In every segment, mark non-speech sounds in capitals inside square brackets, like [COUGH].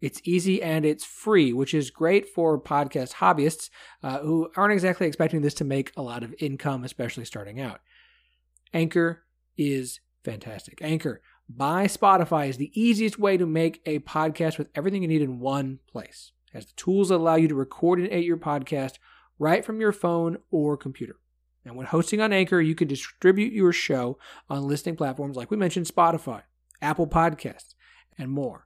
It's easy and it's free, which is great for podcast hobbyists uh, who aren't exactly expecting this to make a lot of income, especially starting out. Anchor is fantastic. Anchor by Spotify is the easiest way to make a podcast with everything you need in one place. It has the tools that allow you to record and edit your podcast right from your phone or computer. And when hosting on Anchor, you can distribute your show on listening platforms like we mentioned Spotify, Apple Podcasts, and more.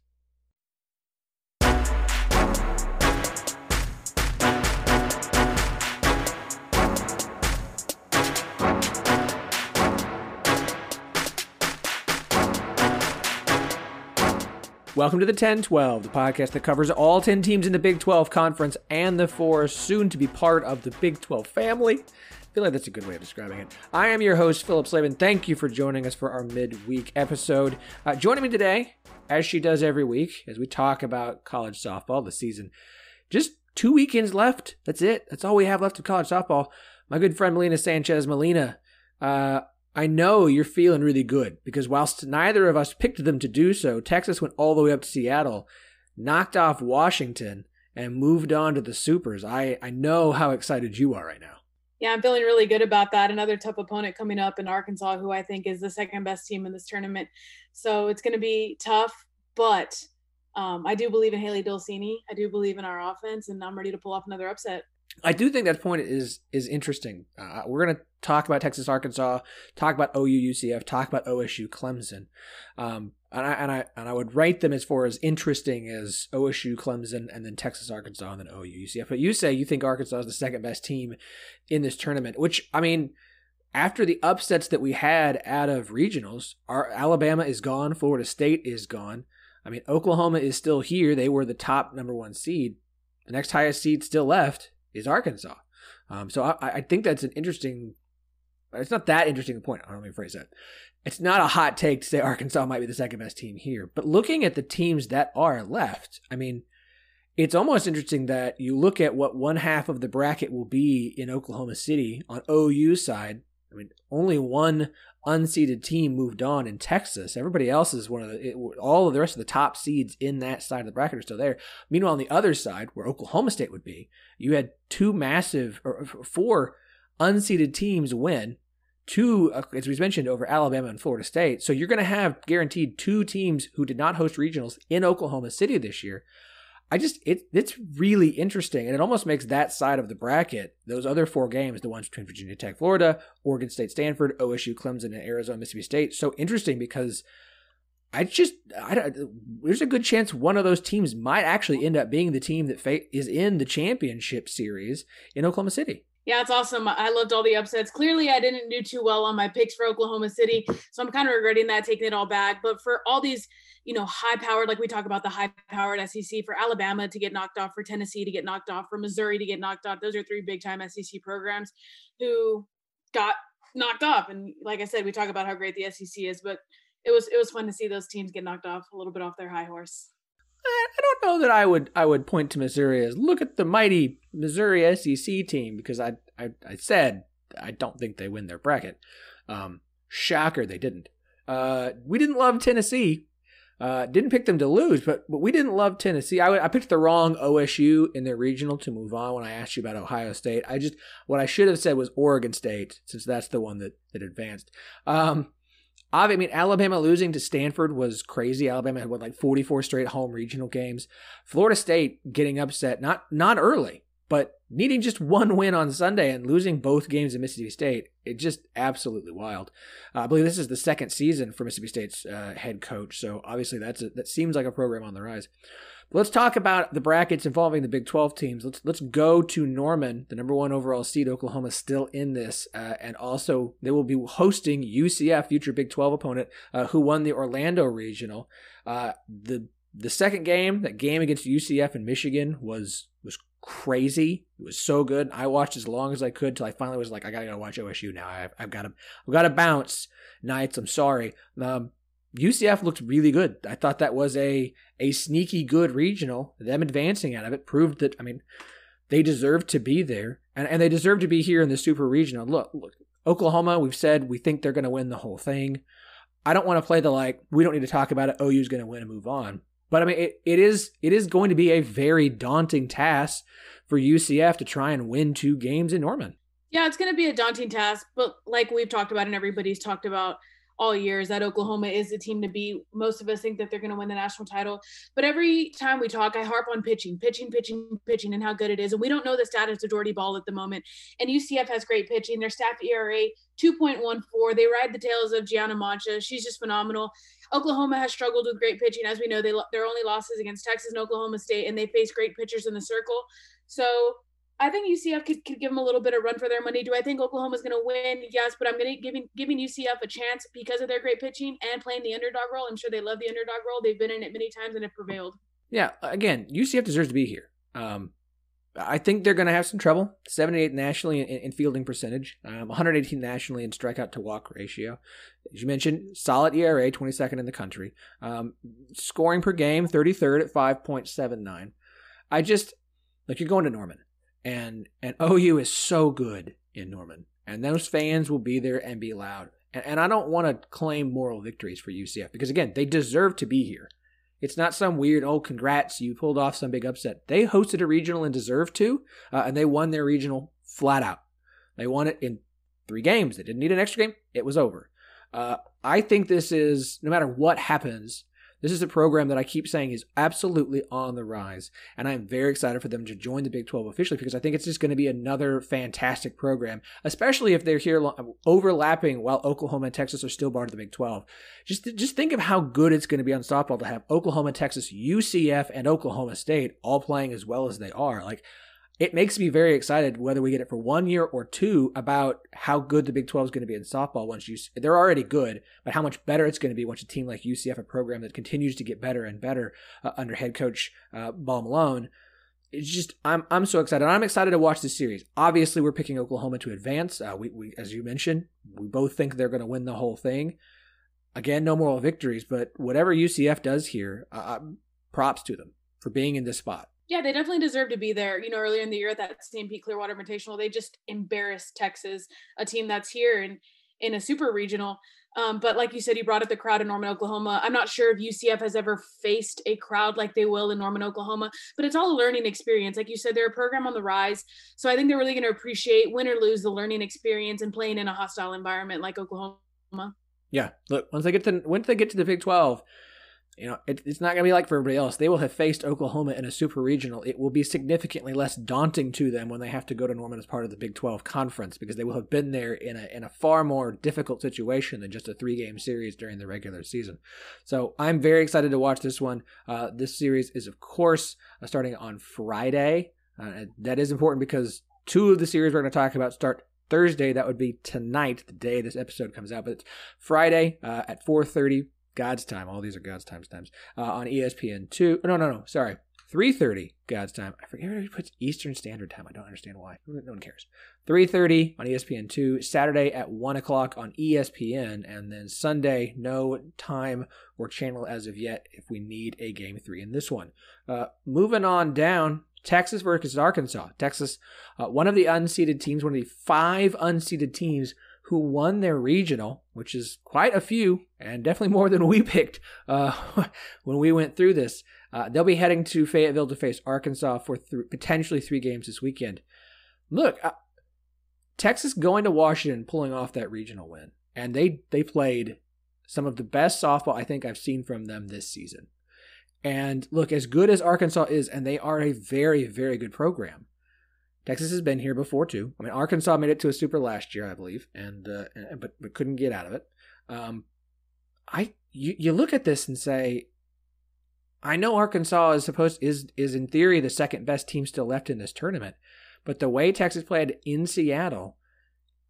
Welcome to the 10 12, the podcast that covers all 10 teams in the Big 12 Conference and the four soon to be part of the Big 12 family. I feel like that's a good way of describing it. I am your host, Phillip Slavin. Thank you for joining us for our midweek episode. Uh, joining me today, as she does every week, as we talk about college softball, the season. Just two weekends left. That's it. That's all we have left of college softball. My good friend Melina Sanchez. Melina, uh, I know you're feeling really good because whilst neither of us picked them to do so, Texas went all the way up to Seattle, knocked off Washington, and moved on to the Supers. I, I know how excited you are right now. Yeah, I'm feeling really good about that. Another tough opponent coming up in Arkansas, who I think is the second best team in this tournament. So it's going to be tough, but um, I do believe in Hailey Dolcini. I do believe in our offense, and I'm ready to pull off another upset. I do think that point is is interesting. Uh, we're going to talk about Texas, Arkansas, talk about OU, UCF, talk about OSU, Clemson, um, and I and I and I would rate them as far as interesting as OSU, Clemson, and then Texas, Arkansas, and then OU, UCF. But you say you think Arkansas is the second best team in this tournament, which I mean. After the upsets that we had out of regionals, our Alabama is gone, Florida State is gone. I mean, Oklahoma is still here. They were the top number one seed. The next highest seed still left is Arkansas. Um, so I, I, think that's an interesting. It's not that interesting a point. I don't know phrase that. It's not a hot take to say [LAUGHS] Arkansas might be the second best team here, but looking at the teams that are left, I mean, it's almost interesting that you look at what one half of the bracket will be in Oklahoma City on OU side. I mean, only one unseeded team moved on in Texas. Everybody else is one of the it, all of the rest of the top seeds in that side of the bracket are still there. Meanwhile, on the other side, where Oklahoma State would be, you had two massive or four unseeded teams win. Two, uh, as we mentioned, over Alabama and Florida State. So you're going to have guaranteed two teams who did not host regionals in Oklahoma City this year. I just it it's really interesting, and it almost makes that side of the bracket, those other four games, the ones between Virginia Tech, Florida, Oregon State, Stanford, OSU, Clemson, and Arizona, Mississippi State, so interesting because I just I, there's a good chance one of those teams might actually end up being the team that is in the championship series in Oklahoma City. Yeah, it's awesome. I loved all the upsets. Clearly, I didn't do too well on my picks for Oklahoma City, so I'm kind of regretting that, taking it all back. But for all these you know, high powered, like we talk about the high powered SEC for Alabama to get knocked off, for Tennessee to get knocked off, for Missouri to get knocked off. Those are three big time SEC programs who got knocked off. And like I said, we talk about how great the SEC is, but it was it was fun to see those teams get knocked off a little bit off their high horse. I don't know that I would I would point to Missouri as look at the mighty Missouri SEC team because I I, I said I don't think they win their bracket. Um, shocker, they didn't. Uh, we didn't love Tennessee uh, didn't pick them to lose, but but we didn't love Tennessee. I, I picked the wrong OSU in their regional to move on when I asked you about Ohio State. I just what I should have said was Oregon State since that's the one that that advanced. Um, I mean, Alabama losing to Stanford was crazy. Alabama had what like 44 straight home regional games. Florida State getting upset not not early, but needing just one win on Sunday and losing both games in Mississippi State, it just absolutely wild. Uh, I believe this is the second season for Mississippi State's uh, head coach, so obviously that's a, that seems like a program on the rise. Let's talk about the brackets involving the Big 12 teams. Let's let's go to Norman, the number one overall seed. Oklahoma still in this, uh, and also they will be hosting UCF, future Big 12 opponent, uh, who won the Orlando regional. Uh, the the second game, that game against UCF in Michigan, was was crazy. It was so good. I watched as long as I could till I finally was like, I gotta go watch OSU now. I've, I've got to, I've got to bounce. Knights, I'm sorry. Um, UCF looked really good. I thought that was a a sneaky good regional. Them advancing out of it proved that. I mean, they deserve to be there, and and they deserve to be here in the super regional. Look, look, Oklahoma. We've said we think they're going to win the whole thing. I don't want to play the like. We don't need to talk about it. OU's going to win and move on. But I mean, it, it is it is going to be a very daunting task for UCF to try and win two games in Norman. Yeah, it's going to be a daunting task, but like we've talked about and everybody's talked about all years that Oklahoma is the team to beat. Most of us think that they're going to win the national title. But every time we talk, I harp on pitching, pitching, pitching, pitching, and how good it is. And we don't know the status of Jordy Bahl at the moment. And UCF has great pitching. Their staff ERA 2.14. They ride the tails of Gianna Mancha. She's just phenomenal. Oklahoma has struggled with great pitching. As we know, they their only losses against Texas and Oklahoma State, and they face great pitchers in the circle. So I think UCF could, could give them a little bit of run for their money. Do I think Oklahoma's going to win? Yes, but I'm going to giving giving UCF a chance because of their great pitching and playing the underdog role. I'm sure they love the underdog role. They've been in it many times and have prevailed. Yeah, again, UCF deserves to be here. Um, I think they're going to have some trouble. 78 nationally in, in fielding percentage, um, 118 nationally in strikeout to walk ratio. As you mentioned, solid ERA, 22nd in the country. Um, scoring per game, 33rd at 5.79. I just like you're going to Norman and and OU is so good in Norman, and those fans will be there and be loud. And, and I don't want to claim moral victories for UCF because again, they deserve to be here. It's not some weird, oh, congrats, you pulled off some big upset. They hosted a regional and deserved to, uh, and they won their regional flat out. They won it in three games. They didn't need an extra game. It was over. Uh, I think this is, no matter what happens, this is a program that I keep saying is absolutely on the rise, and I'm very excited for them to join the Big 12 officially because I think it's just going to be another fantastic program, especially if they're here overlapping while Oklahoma and Texas are still part of the Big 12. Just just think of how good it's going to be on softball to have Oklahoma, Texas, UCF, and Oklahoma State all playing as well as they are. Like it makes me very excited whether we get it for one year or two about how good the Big 12 is going to be in softball once you they're already good, but how much better it's going to be once a team like UCF, a program that continues to get better and better uh, under head coach uh, Ball Malone. It's just I'm I'm so excited. I'm excited to watch this series. Obviously, we're picking Oklahoma to advance. Uh, we, we as you mentioned, we both think they're going to win the whole thing. Again, no moral victories, but whatever UCF does here, props to them for being in this spot yeah, they definitely deserve to be there. You know, earlier in the year at that. Pete Clearwater Invitational, they just embarrassed Texas, a team that's here and in a super regional. Um, but like you said, you brought up the crowd in Norman, Oklahoma. I'm not sure if UCF has ever faced a crowd like they will in Norman, Oklahoma, but it's all a learning experience. Like you said, they're a program on the rise. So I think they're really going to appreciate win or lose the learning experience and playing in a hostile environment like Oklahoma. Yeah. Look, once they get to once they get to the Big 12, you know, it, it's not going to be like for everybody else. They will have faced Oklahoma in a super regional. It will be significantly less daunting to them when they have to go to Norman as part of the Big 12 conference because they will have been there in a, in a far more difficult situation than just a three game series during the regular season. So I'm very excited to watch this one. Uh, this series is, of course, uh, starting on Friday. Uh, that is important because two of the series we're going to talk about start Thursday. That would be tonight, the day this episode comes out. But it's Friday uh, at 4:30 God's time. All these are God's times times uh, on ESPN two. No, no, no. Sorry, three thirty God's time. I forget who puts Eastern Standard Time. I don't understand why. No one cares. Three thirty on ESPN two. Saturday at one o'clock on ESPN, and then Sunday no time or channel as of yet. If we need a game three in this one, uh, moving on down. Texas versus Arkansas. Texas, uh, one of the unseeded teams, one of the five unseeded teams who won their regional, which is quite a few and definitely more than we [LAUGHS] picked uh, [LAUGHS] when we went through this. Uh, they'll be heading to Fayetteville to face Arkansas for th- potentially three games this weekend. Look, uh, Texas going to Washington, pulling off that regional win, and they they played some of the best softball I think I've seen from them this season. And look, as good as Arkansas is, and they are a very very good program Texas has been here before too. I mean, Arkansas made it to a super last year, I believe, and uh, but but couldn't get out of it. Um, I you you look at this and say, I know Arkansas is supposed is is in theory the second best team still left in this tournament, but the way Texas played in Seattle,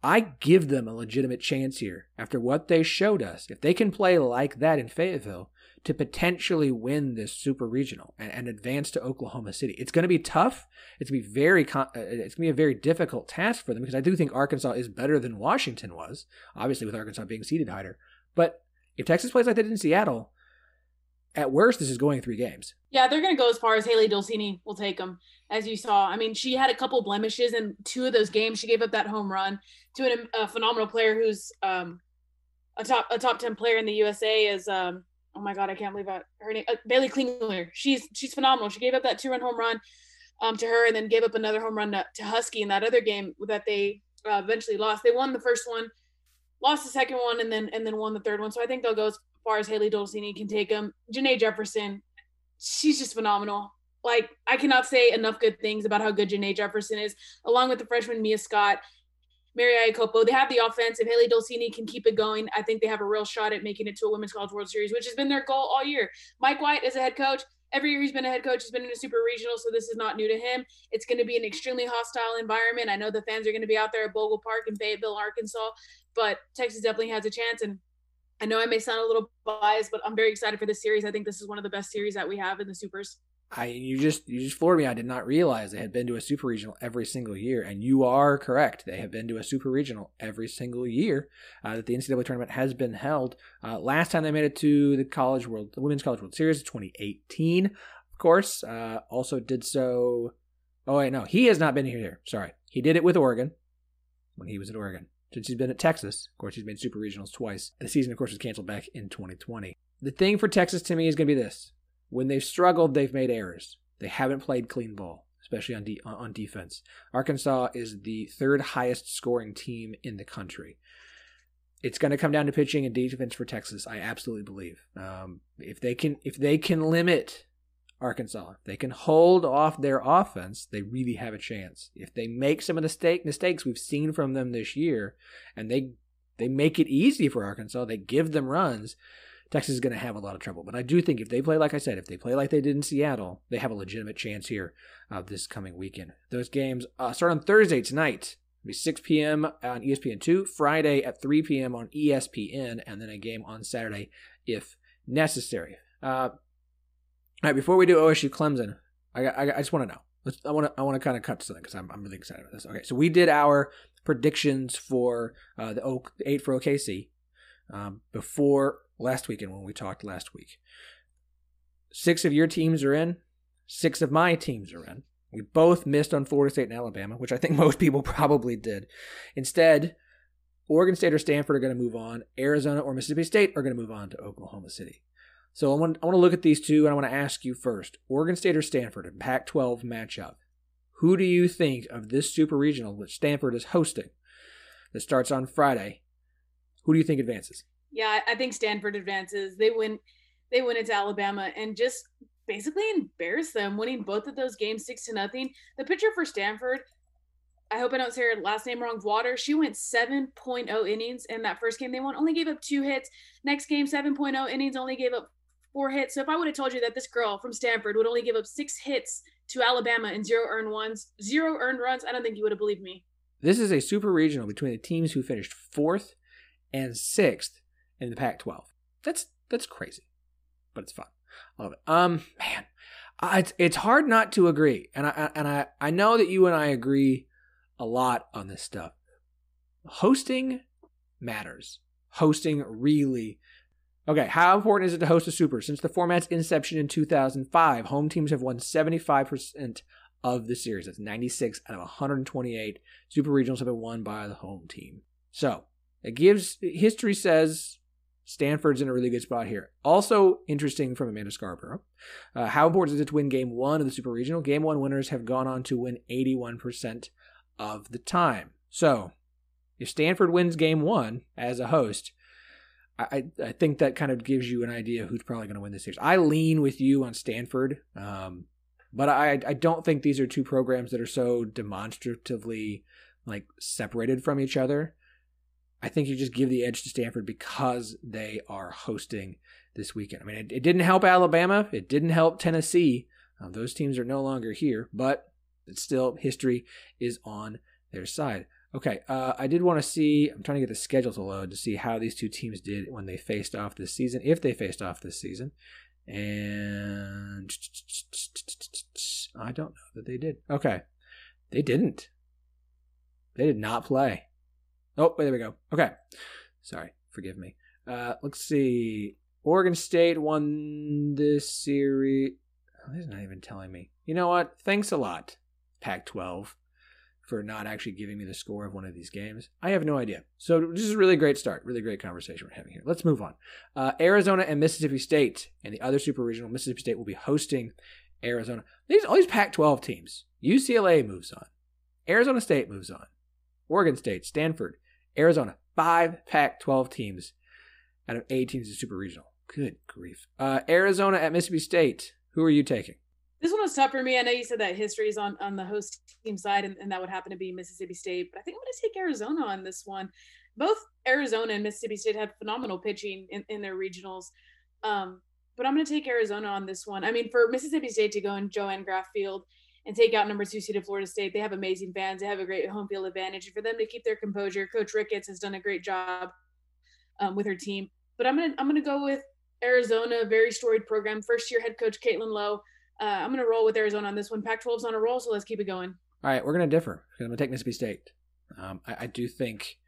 I give them a legitimate chance here after what they showed us. If they can play like that in Fayetteville, to potentially win this super regional and, and advance to Oklahoma City. It's going to be tough. It's going to be very uh, it's going to be a very difficult task for them because I do think Arkansas is better than Washington was, obviously with Arkansas being seeded higher. But if Texas plays like they did in Seattle, at worst, this is going three games. Yeah, they're going to go as far as Hailey Dolcini will take them, as you saw. I mean, she had a couple blemishes in two of those games. She gave up that home run to an, a phenomenal player who's um, a top a top ten player in the USA. Is um, oh my god, I can't believe that her name uh, Baylee Klingler. She's she's phenomenal. She gave up that two run home run um, to her, and then gave up another home run to, to Husky in that other game that they uh, eventually lost. They won the first one, lost the second one, and then and then won the third one. So I think they'll go as far as Hailey Dolcini can take them. Janae Jefferson, she's just phenomenal. Like I cannot say enough good things about how good Janae Jefferson is, along with the freshman Mia Scott Mary Iakopo. They have the offense. If Hailey Dolcini can keep it going, I think they have a real shot at making it to a Women's College World Series, which has been their goal all year. Mike White is a head coach. Every year he's been a head coach. He's been in a super regional, so this is not new to him. It's going to be an extremely hostile environment. I know the fans are going to be out there at Bogle Park in Fayetteville, Arkansas, but Texas definitely has a chance. And I know I may sound a little biased, but I'm very excited for this series. I think this is one of the best series that we have in the supers. I you just you just floored me. I did not realize they had been to a super regional every single year, and you are correct. They have been to a super regional every single year uh, that the NCAA tournament has been held. Uh, last time they made it to the College World, the Women's College World Series, 2018, of course. Uh, also did so. Oh wait, no, he has not been here. Sorry, he did it with Oregon when he was at Oregon. Since he's been at Texas, of course, he's made super regionals twice. The season, of course, was canceled back in 2020. The thing for Texas to me is going to be this when they've struggled, they've made errors. They haven't played clean ball, especially on de- on defense. Arkansas is the third highest scoring team in the country. It's going to come down to pitching and defense for Texas. I absolutely believe. Um, if they can, if they can limit Arkansas, if they can hold off their offense, they really have a chance. If they make some of the mistake, mistakes we've seen from them this year, and they they make it easy for Arkansas, they give them runs Texas is going to have a lot of trouble. But I do think if they play, like I said, if they play like they did in Seattle, they have a legitimate chance here uh, this coming weekend. Those games uh, start on Thursday tonight. It'll be 6 p.m. on ESPN2, Friday at 3 p.m. on ESPN, and then a game on Saturday if necessary. Uh, all right, before we do OSU Clemson, I, I, I just want to know. Let's, I want to I want to kind of cut to something because I'm, I'm really excited about this. Okay, so we did our predictions for uh, the eight for OKC um, before last weekend when we talked last week. Six of your teams are in, six of my teams are in. We both missed on Florida State and Alabama, which I think [LAUGHS] most people probably did. Instead, Oregon State or Stanford are going to move on. Arizona or Mississippi State are going to move on to Oklahoma City. So I want, I want to look at these two and I want to ask you first Oregon State or Stanford in Pac 12 matchup. Who do you think of this super regional that Stanford is hosting that starts on Friday? Who do you think advances? Yeah, I think Stanford advances. They win. They win it to Alabama and just basically embarrass them, winning both of those games six to nothing. The pitcher for Stanford, I hope I don't say her last name wrong. Vawter. She went 7.0 innings in that first game. They won. Only gave up two hits. Next game, 7.0 innings. Only gave up four hits. So if I would have told you that this girl from Stanford would only give up six hits to Alabama and zero earned ones, zero earned runs, I don't think you would have believed me. This is a super regional between the teams who finished fourth and sixth in the Pac-12. That's that's crazy, but it's fun. I love it. Um, man, I, it's it's hard not to agree, and I and I I know that you and I agree a lot on this stuff. Hosting matters. Hosting really. Okay, how important is it to host a super? Since the format's inception in 2005, home teams have won 75% of the series. That's 96 out of 128. Super regionals have been won by the home team. So, it gives history says Stanford's in a really good spot here. Also interesting from Amanda Scarborough. Uh, how important is it to win game one of the Super Regional? Game one winners have gone on to win 81% of the time. So if Stanford wins game one as a host, I, I think that kind of gives you an idea who's probably going to win this series. I lean with you on Stanford. Um, But I I don't think these are two programs that are so demonstratively like separated from each other. I think you just give the edge to Stanford because they are hosting this weekend. I mean, it, it didn't help Alabama. It didn't help Tennessee. Uh, those teams are no longer here, but it's still history is on their side. Okay, uh, I did want to see. I'm trying to get the schedule to load to see how these two teams did when they faced off this season, if they faced off this season. And I don't know that they did. Okay, they didn't. They did not play. Oh, there we go. Okay, sorry, forgive me. Uh, let's see. Oregon State won this series. Oh, not even telling me. You know what? Thanks a lot, Pac 12, for not actually giving me the score of one of these games. I have no idea. So, this is a really great start. Really great conversation we're having here. Let's move on. Uh, Arizona and Mississippi State and the other super regional, Mississippi State will be hosting Arizona. These all these Pac 12 teams. UCLA moves on. Arizona State moves on. Oregon State, Stanford, Arizona. Five Pac 12 teams out of eight teams in super regional. Good grief. Uh, Arizona at Mississippi State. Who are you taking? This one was tough for me. I know you said that history is on, on the host team side, and, and that would happen to be Mississippi State, but I think I'm going to take Arizona on this one. Both Arizona and Mississippi State had phenomenal pitching in, in their regionals. Um, but I'm going to take Arizona on this one. I mean, for Mississippi State to go in Joanne Graf Field and take out number two seeded Florida State, they have amazing fans. They have a great home field advantage. And for them to keep their composure, Coach Ricketts has done a great job um, with her team. But I'm gonna I'm gonna go with Arizona, very storied program. First year head coach Caitlin Lowe. Uh, I'm going to roll with Arizona on this one. Pac 12's on a roll, so let's keep it going. All right, we're going to differ because I'm going to take Mississippi State. Um, I, I, do think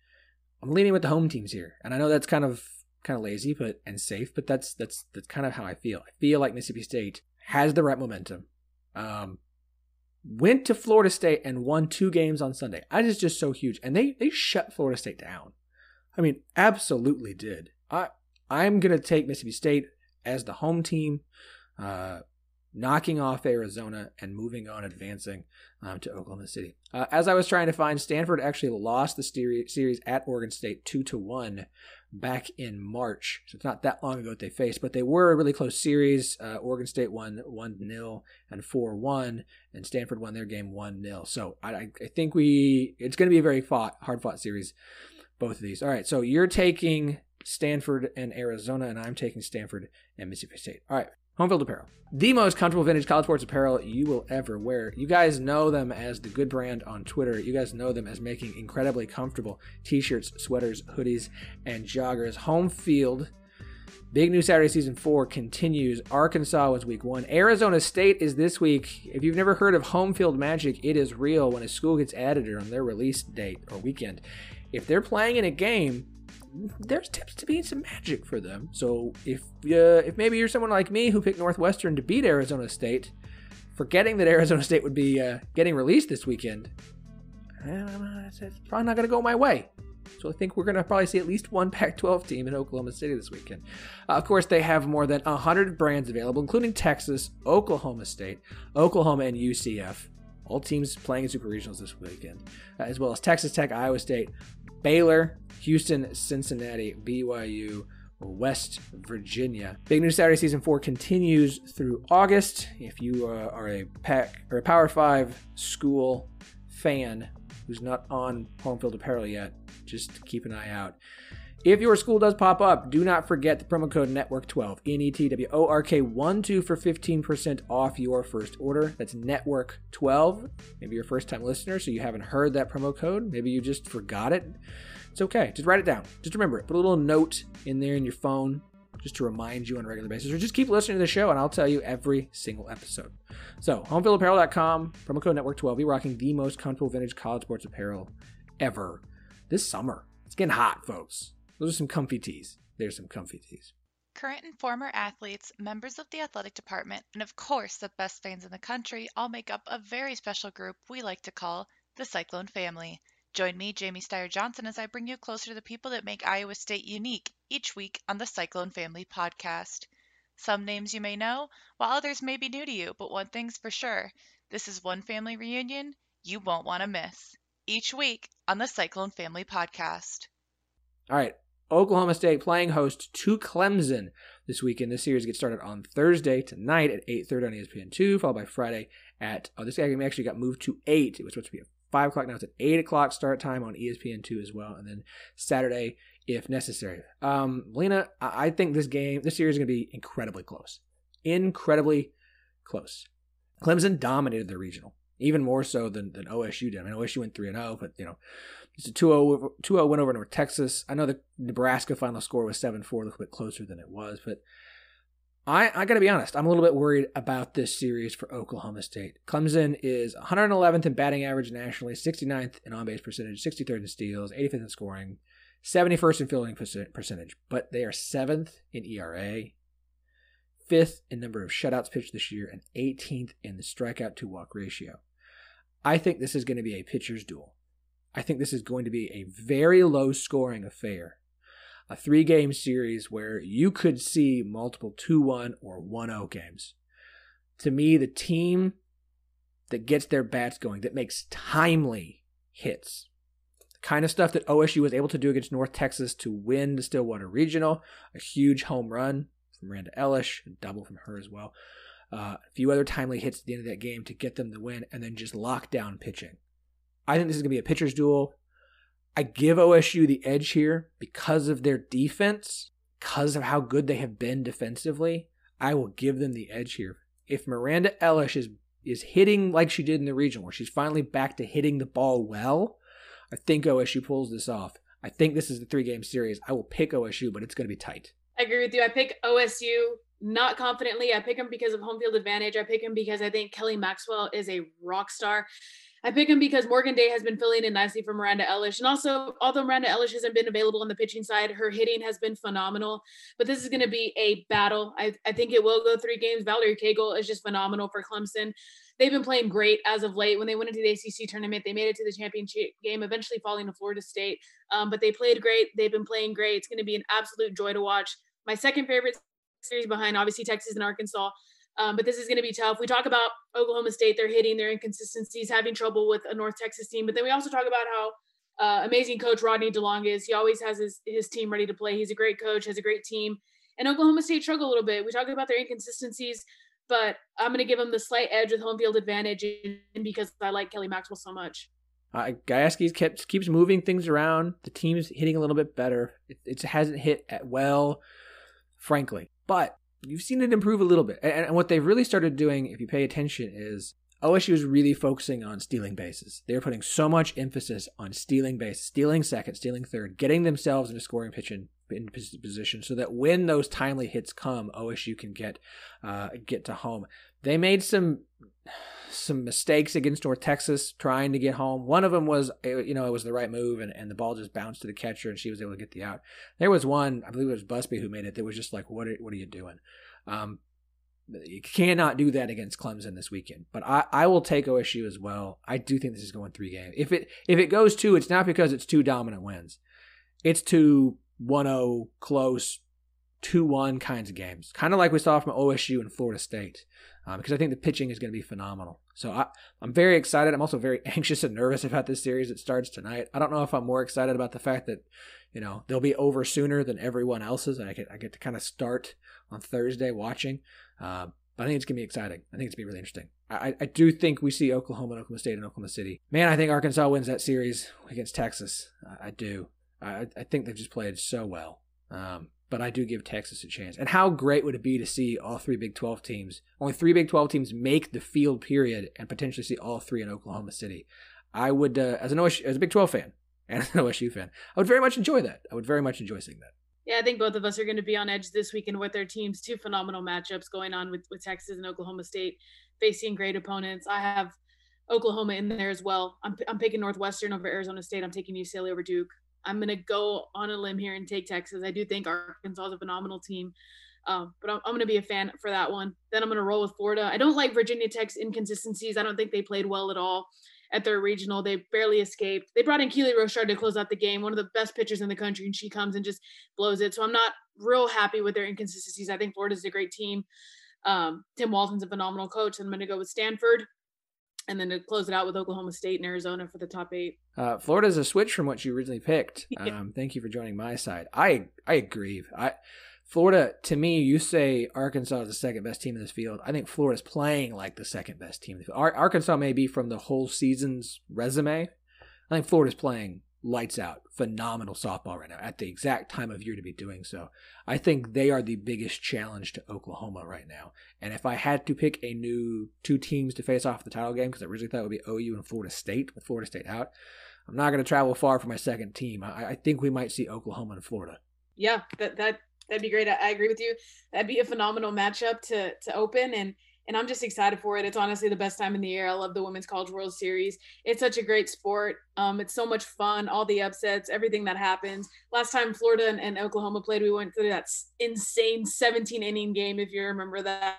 I'm leaning with the home teams here, and I know that's kind of kind of lazy, but and safe, but that's that's that's kind of how I feel. I feel like Mississippi State has the right momentum. Um, went to Florida State and won two games on Sunday. That is just so huge, and they they shut Florida State down. I mean, absolutely did. I I'm to take Mississippi State as the home team, uh, knocking off Arizona and moving on, advancing um, to Oklahoma City. Uh, as I was trying to find, Stanford actually lost the series at Oregon State two to one back in March. So it's not that long ago that they faced, but they were a really close series. Uh, Oregon State won 1 0 and 4 1, and Stanford won their game 1 0. So I, I think we, it's going to be a very fought, hard fought series, both of these. All right, so you're taking Stanford and Arizona, and I'm taking Stanford and Mississippi State. All right, Homefield Apparel. The most comfortable vintage college sports apparel you will ever wear. You guys know them as the good brand on Twitter. You guys know them as making incredibly comfortable t shirts, sweaters, hoodies, and joggers. Home Field. Big News Saturday Season 4 continues. Arkansas was week one. Arizona State is this week. If you've never heard of home field magic, it is real when a school gets added on their release date or weekend. If they're playing in a game, there's tips to being some magic for them. So if uh, if maybe you're someone like me who picked Northwestern to beat Arizona State, forgetting that Arizona State would be uh, getting released this weekend, it's probably not going to go my way. So I think we're going to probably see at least one Pac-12 team in Oklahoma City this weekend. Uh, of course, they have more than 100 brands available, including Texas, Oklahoma State, Oklahoma, and UCF. All teams playing in Super Regionals this weekend, uh, as well as Texas Tech, Iowa State, Baylor, Houston, Cincinnati, BYU, West Virginia. Big News Saturday Season 4 continues through August. If you uh, are a pack or a Power 5 school fan who's not on home field apparel yet, just keep an eye out. If your school does pop up, do not forget the promo code NETWORK12, N E T W O R K 1 2 for 15% off your first order. That's NETWORK12. Maybe you're a first time listener, so you haven't heard that promo code. Maybe you just forgot it. It's okay. Just write it down. Just remember it. Put a little note in there in your phone just to remind you on a regular basis, or just keep listening to the show and I'll tell you every single episode. So, homefieldapparel.com, promo code NETWORK12. Be rocking the most comfortable vintage college sports apparel ever this summer. It's getting hot, folks. Those are some comfy tees. There's some comfy tees. Current and former athletes, members of the athletic department, and of course the best fans in the country all make up a very special group we like to call the Cyclone family. Join me, Jamie Steyer Johnson, as I bring you closer to the people that make Iowa State unique each week on the Cyclone Family podcast. Some names you may know, while others may be new to you, but one thing's for sure this is one family reunion you won't want to miss. Each week on the Cyclone Family podcast. All right, Oklahoma State playing host to Clemson this weekend. This series gets started on Thursday tonight at 8.30 on ESPN2, followed by Friday at, oh, this game actually got moved to 8. It was supposed to be at 5 o'clock. Now it's at 8 o'clock start time on ESPN2 as well. And then Saturday, if necessary. Um, Lena, I think this game, this series is going to be incredibly close. Incredibly close. Clemson dominated the regional, even more so than, than OSU did. I mean, OSU went 3 0, but, you know, it's a 2 0 win over North Texas. I know the Nebraska final score was 7 4, a little bit closer than it was, but I, I got to be honest, I'm a little bit worried about this series for Oklahoma State. Clemson is 111th in batting average nationally, 69th in on base percentage, 63rd in steals, 85th in scoring, 71st in fielding percentage, but they are 7th in ERA, 5th in number of shutouts pitched this year, and 18th in the strikeout to walk ratio. I think this is going to be a pitcher's duel. I think this is going to be a very low scoring affair. A three game series where you could see multiple 2 1 or 1 0 games. To me, the team that gets their bats going, that makes timely hits, the kind of stuff that OSU was able to do against North Texas to win the Stillwater Regional, a huge home run from Miranda Elish, a double from her as well. Uh, a few other timely hits at the end of that game to get them the win, and then just lock down pitching. I think this is going to be a pitcher's duel. I give OSU the edge here because of their defense, because of how good they have been defensively. I will give them the edge here. If Miranda Elish is is hitting like she did in the region, where she's finally back to hitting the ball well, I think OSU pulls this off. I think this is the three game series. I will pick OSU, but it's going to be tight. I agree with you. I pick OSU not confidently. I pick them because of home field advantage. I pick them because I think Kelly Maxwell is a rock star. I pick him because Morgan Day has been filling in nicely for Miranda Elish. And also, although Miranda Elish hasn't been available on the pitching side, her hitting has been phenomenal. But this is going to be a battle. I, I think it will go three games. Valerie Cagle is just phenomenal for Clemson. They've been playing great as of late. When they went into the ACC tournament, they made it to the championship game, eventually falling to Florida State. Um, but they played great. They've been playing great. It's going to be an absolute joy to watch. My second favorite series behind, obviously, Texas and Arkansas. Um, but this is going to be tough. We talk about Oklahoma State, they're hitting their inconsistencies, having trouble with a North Texas team. But then we also talk about how uh, amazing coach Rodney DeLong is. He always has his, his team ready to play. He's a great coach, has a great team. And Oklahoma State struggle a little bit. We talk about their inconsistencies, but I'm going to give them the slight edge with home field advantage because I like Kelly Maxwell so much. Uh, Gajewski kept keeps moving things around. The team's hitting a little bit better. It, it hasn't hit at well, frankly, but you've seen it improve a little bit. And, and what they've really started doing, if you pay attention, is OSU is really focusing on stealing bases. They're putting so much emphasis on stealing base, stealing second, stealing third, getting themselves into scoring in position so that when those timely hits come, OSU can get uh, get to home. They made some some mistakes against North Texas trying to get home. One of them was, you know, it was the right move and, and the ball just bounced to the catcher and she was able to get the out. There was one, I believe it was Busby who made it, that was just like, what are, what are you doing? Um, you cannot do that against Clemson this weekend. But I, I will take OSU as well. I do think this is going three games. If it if it goes two, it's not because it's two dominant wins. It's two 1-0 close 2-1 kinds of games. Kind of like we saw from OSU and Florida State. Um, because I think the pitching is going to be phenomenal. So I, I'm very excited. I'm also very [LAUGHS] anxious and nervous about this series. It starts tonight. I don't know if I'm more excited about the fact that, you know, they'll be over sooner than everyone else's, and I get I get to kind of start on Thursday watching. Uh, but I think it's gonna be exciting. I think it's gonna be really interesting. I, I do think we see Oklahoma and Oklahoma State and Oklahoma City. Man, I think Arkansas wins that series against Texas. I, I do. I, I think they've just played so well. Um, but I do give Texas a chance. And how great would it be to see all three Big 12 teams, only three Big 12 teams make the field period and potentially see all three in Oklahoma City? I would, uh, as an OSU, as a Big 12 fan [LAUGHS] and an OSU fan, I would very much enjoy that. I would very much enjoy seeing that. Yeah, I think both of us are going to be on edge this weekend with their teams. Two phenomenal matchups going on with, with Texas and Oklahoma State facing great opponents. I have Oklahoma in there as well. I'm, I'm picking Northwestern over Arizona State. I'm taking UCLA over Duke. I'm going to go on a limb here and take Texas. I do think Arkansas is a phenomenal team. Um, but I'm, I'm going to be a fan for that one. Then I'm going to roll with Florida. I don't like Virginia Tech's inconsistencies. I don't think they played well at all at their regional. They barely escaped. They brought in Keely Rochard to close out the game, one of the best pitchers in the country, and she comes and just blows it. So I'm not real happy with their inconsistencies. I think Florida's a great team. Um, Tim Walton's a phenomenal coach. I'm going to go with Stanford. And then to close it out with Oklahoma State and Arizona for the top eight. Uh, is a switch from what you originally picked. [LAUGHS] Um, thank you for joining my side. I I agree. I Florida, to me, you say Arkansas is the second best team in this field. I think Florida's playing like the second best team. Ar- Arkansas may be from the whole season's resume. I think Florida's playing lights out, phenomenal softball right now at the exact time of year to be doing so. I think they are the biggest challenge to Oklahoma right now. And if I had to pick a new two teams to face off the title game, because I originally thought it would be OU and Florida State, with Florida State out, I'm not going to travel far for my second team. I, I, think we might see Oklahoma and Florida. Yeah, that that that'd be great. I, I agree with you. That'd be a phenomenal matchup to to open and and I'm just excited for it. It's honestly the best time in the year. I love the Women's College World Series. It's such a great sport. Um, it's so much fun. All the upsets, everything that happens. Last time Florida and, and Oklahoma played, we went through that insane 17 inning game. If you remember that.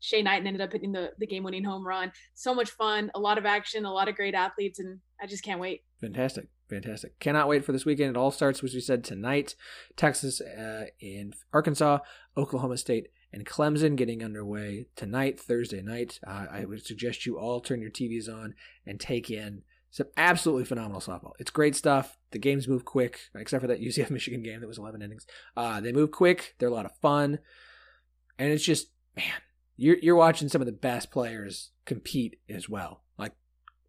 Shay Knight ended up hitting the, the game winning home run. So much fun, a lot of action, a lot of great athletes, and I just can't wait. Fantastic. Fantastic. Cannot wait for this weekend. It all starts, as we said, tonight. Texas uh, in Arkansas, Oklahoma State and Clemson getting underway tonight, Thursday night. Uh, I would suggest you all turn your TVs on and take in some absolutely phenomenal softball. It's great stuff. The games move quick, except for that [LAUGHS] UCF Michigan game that was 11 innings. Uh, they move quick. They're a lot of fun, and it's just man, you're you're watching some of the best players compete as well. Like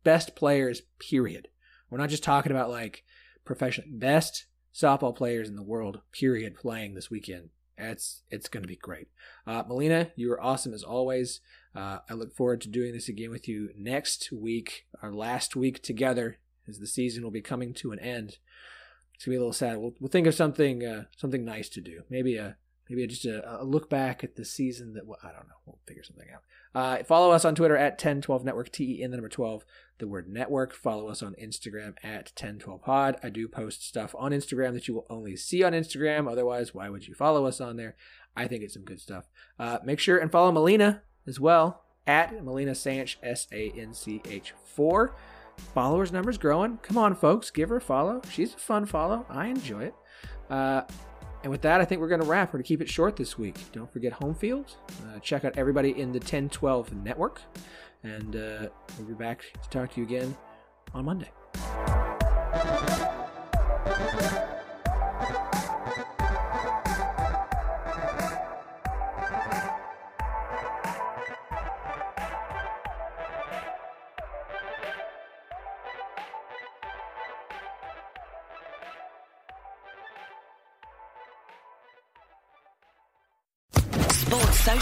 best players, period. We're not just talking about like professional best softball players in the world, period, playing this weekend. It's it's going to be great. Uh, Melina, you are awesome as always. Uh, I look forward to doing this again with you next week, our last week together, as the season will be coming to an end. It's gonna be a little sad. We'll, we'll think of something uh, something nice to do. Maybe a maybe just a, a, look back at the season that well, I don't know. We'll figure something out. Uh, follow us on Twitter at 1012 Network, T E N the number 12, the word network. Follow us on Instagram at 1012pod. I do post stuff on Instagram that you will only see on Instagram. Otherwise, why would you follow us on there? I think it's some good stuff. Uh, make sure and follow Melina as well at Melina Sanch, S A N C H 4. Followers numbers growing. Come on, folks, give her a follow. She's a fun follow. I enjoy it. Uh, and with that, I think we're going to wrap. We're to keep it short this week. Don't forget home field. Uh, check out everybody in the 1012 network. And uh, we'll be back to talk to you again on Monday.